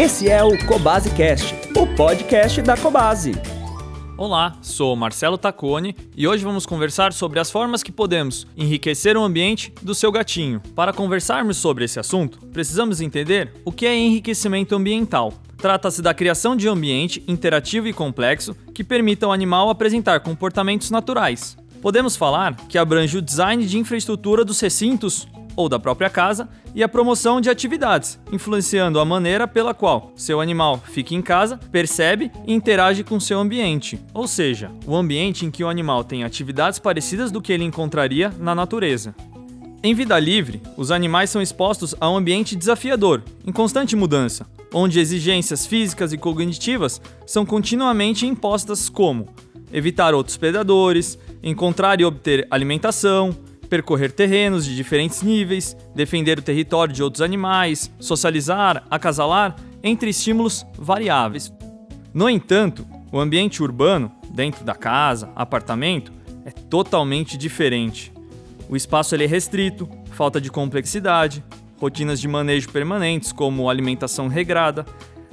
Esse é o Cobase Cast, o podcast da Cobase. Olá, sou Marcelo Tacone e hoje vamos conversar sobre as formas que podemos enriquecer o ambiente do seu gatinho. Para conversarmos sobre esse assunto, precisamos entender o que é enriquecimento ambiental. Trata-se da criação de um ambiente interativo e complexo que permita ao animal apresentar comportamentos naturais. Podemos falar que abrange o design de infraestrutura dos recintos ou da própria casa e a promoção de atividades, influenciando a maneira pela qual seu animal fica em casa, percebe e interage com seu ambiente, ou seja, o ambiente em que o animal tem atividades parecidas do que ele encontraria na natureza. Em vida livre, os animais são expostos a um ambiente desafiador, em constante mudança, onde exigências físicas e cognitivas são continuamente impostas, como evitar outros predadores, encontrar e obter alimentação, percorrer terrenos de diferentes níveis, defender o território de outros animais, socializar, acasalar, entre estímulos variáveis. No entanto, o ambiente urbano, dentro da casa, apartamento, é totalmente diferente. O espaço é restrito, falta de complexidade, rotinas de manejo permanentes, como alimentação regrada,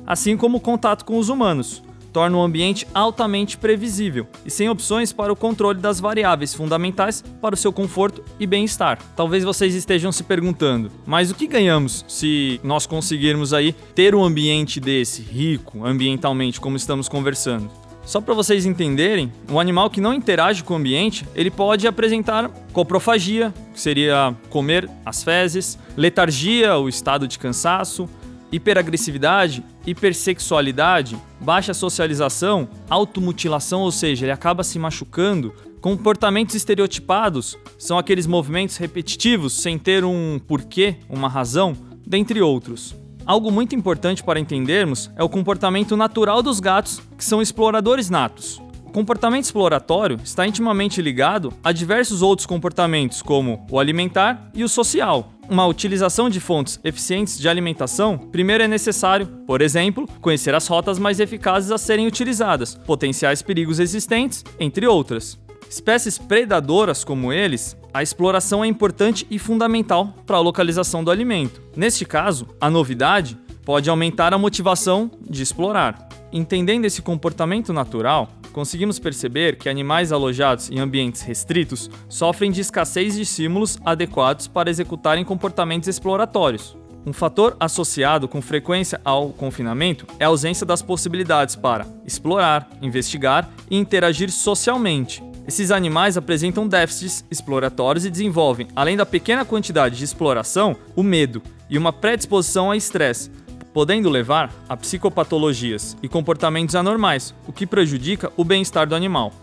assim como o contato com os humanos, torna o ambiente altamente previsível e sem opções para o controle das variáveis fundamentais para o seu conforto e bem-estar. Talvez vocês estejam se perguntando, mas o que ganhamos se nós conseguirmos aí ter um ambiente desse, rico ambientalmente, como estamos conversando? Só para vocês entenderem, um animal que não interage com o ambiente, ele pode apresentar coprofagia, que seria comer as fezes, letargia, o estado de cansaço, hiperagressividade, hipersexualidade, baixa socialização, automutilação, ou seja, ele acaba se machucando. Comportamentos estereotipados são aqueles movimentos repetitivos sem ter um porquê, uma razão, dentre outros. Algo muito importante para entendermos é o comportamento natural dos gatos, que são exploradores natos. O comportamento exploratório está intimamente ligado a diversos outros comportamentos, como o alimentar e o social uma utilização de fontes eficientes de alimentação, primeiro é necessário, por exemplo, conhecer as rotas mais eficazes a serem utilizadas, potenciais perigos existentes, entre outras. Espécies predadoras como eles, a exploração é importante e fundamental para a localização do alimento. Neste caso, a novidade pode aumentar a motivação de explorar. Entendendo esse comportamento natural, conseguimos perceber que animais alojados em ambientes restritos sofrem de escassez de estímulos adequados para executarem comportamentos exploratórios. Um fator associado com frequência ao confinamento é a ausência das possibilidades para explorar, investigar e interagir socialmente. Esses animais apresentam déficits exploratórios e desenvolvem, além da pequena quantidade de exploração, o medo e uma predisposição a estresse, podendo levar a psicopatologias e comportamentos anormais, o que prejudica o bem-estar do animal.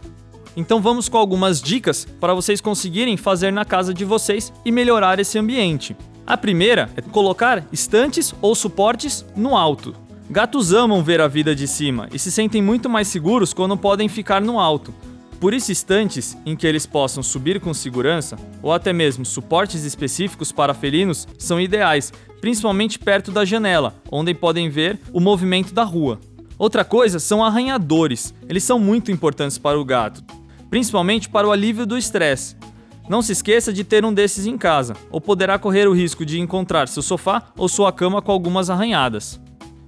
Então vamos com algumas dicas para vocês conseguirem fazer na casa de vocês e melhorar esse ambiente. A primeira é colocar estantes ou suportes no alto. Gatos amam ver a vida de cima e se sentem muito mais seguros quando podem ficar no alto. Por isso, estantes em que eles possam subir com segurança, ou até mesmo suportes específicos para felinos, são ideais, principalmente perto da janela, onde podem ver o movimento da rua. Outra coisa são arranhadores. Eles são muito importantes para o gato, principalmente para o alívio do estresse. Não se esqueça de ter um desses em casa, ou poderá correr o risco de encontrar seu sofá ou sua cama com algumas arranhadas.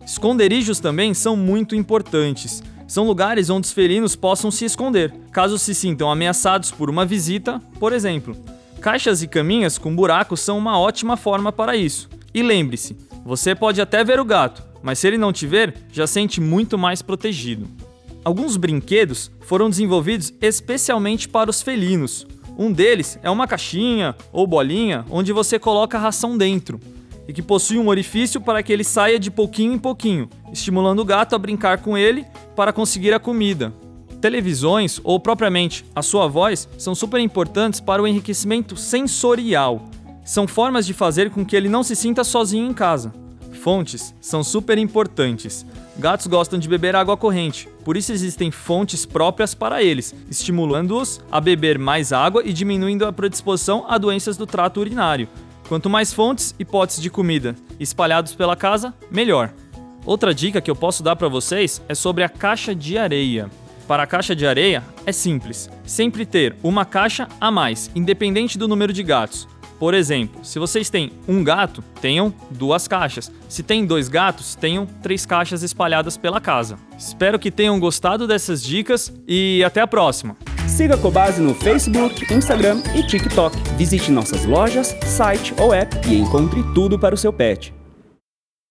Esconderijos também são muito importantes. São lugares onde os felinos possam se esconder, caso se sintam ameaçados por uma visita, por exemplo. Caixas e caminhas com buracos são uma ótima forma para isso. E lembre-se, você pode até ver o gato, mas se ele não te ver, já sente muito mais protegido. Alguns brinquedos foram desenvolvidos especialmente para os felinos. Um deles é uma caixinha ou bolinha onde você coloca a ração dentro e que possui um orifício para que ele saia de pouquinho em pouquinho, estimulando o gato a brincar com ele para conseguir a comida. Televisões, ou propriamente a sua voz, são super importantes para o enriquecimento sensorial. São formas de fazer com que ele não se sinta sozinho em casa. Fontes são super importantes. Gatos gostam de beber água corrente, por isso existem fontes próprias para eles, estimulando-os a beber mais água e diminuindo a predisposição a doenças do trato urinário. Quanto mais fontes e potes de comida espalhados pela casa, melhor. Outra dica que eu posso dar para vocês é sobre a caixa de areia. Para a caixa de areia é simples, sempre ter uma caixa a mais, independente do número de gatos. Por exemplo, se vocês têm um gato, tenham duas caixas. Se tem dois gatos, tenham três caixas espalhadas pela casa. Espero que tenham gostado dessas dicas e até a próxima! Siga a Cobase no Facebook, Instagram e TikTok. Visite nossas lojas, site ou app e encontre tudo para o seu pet.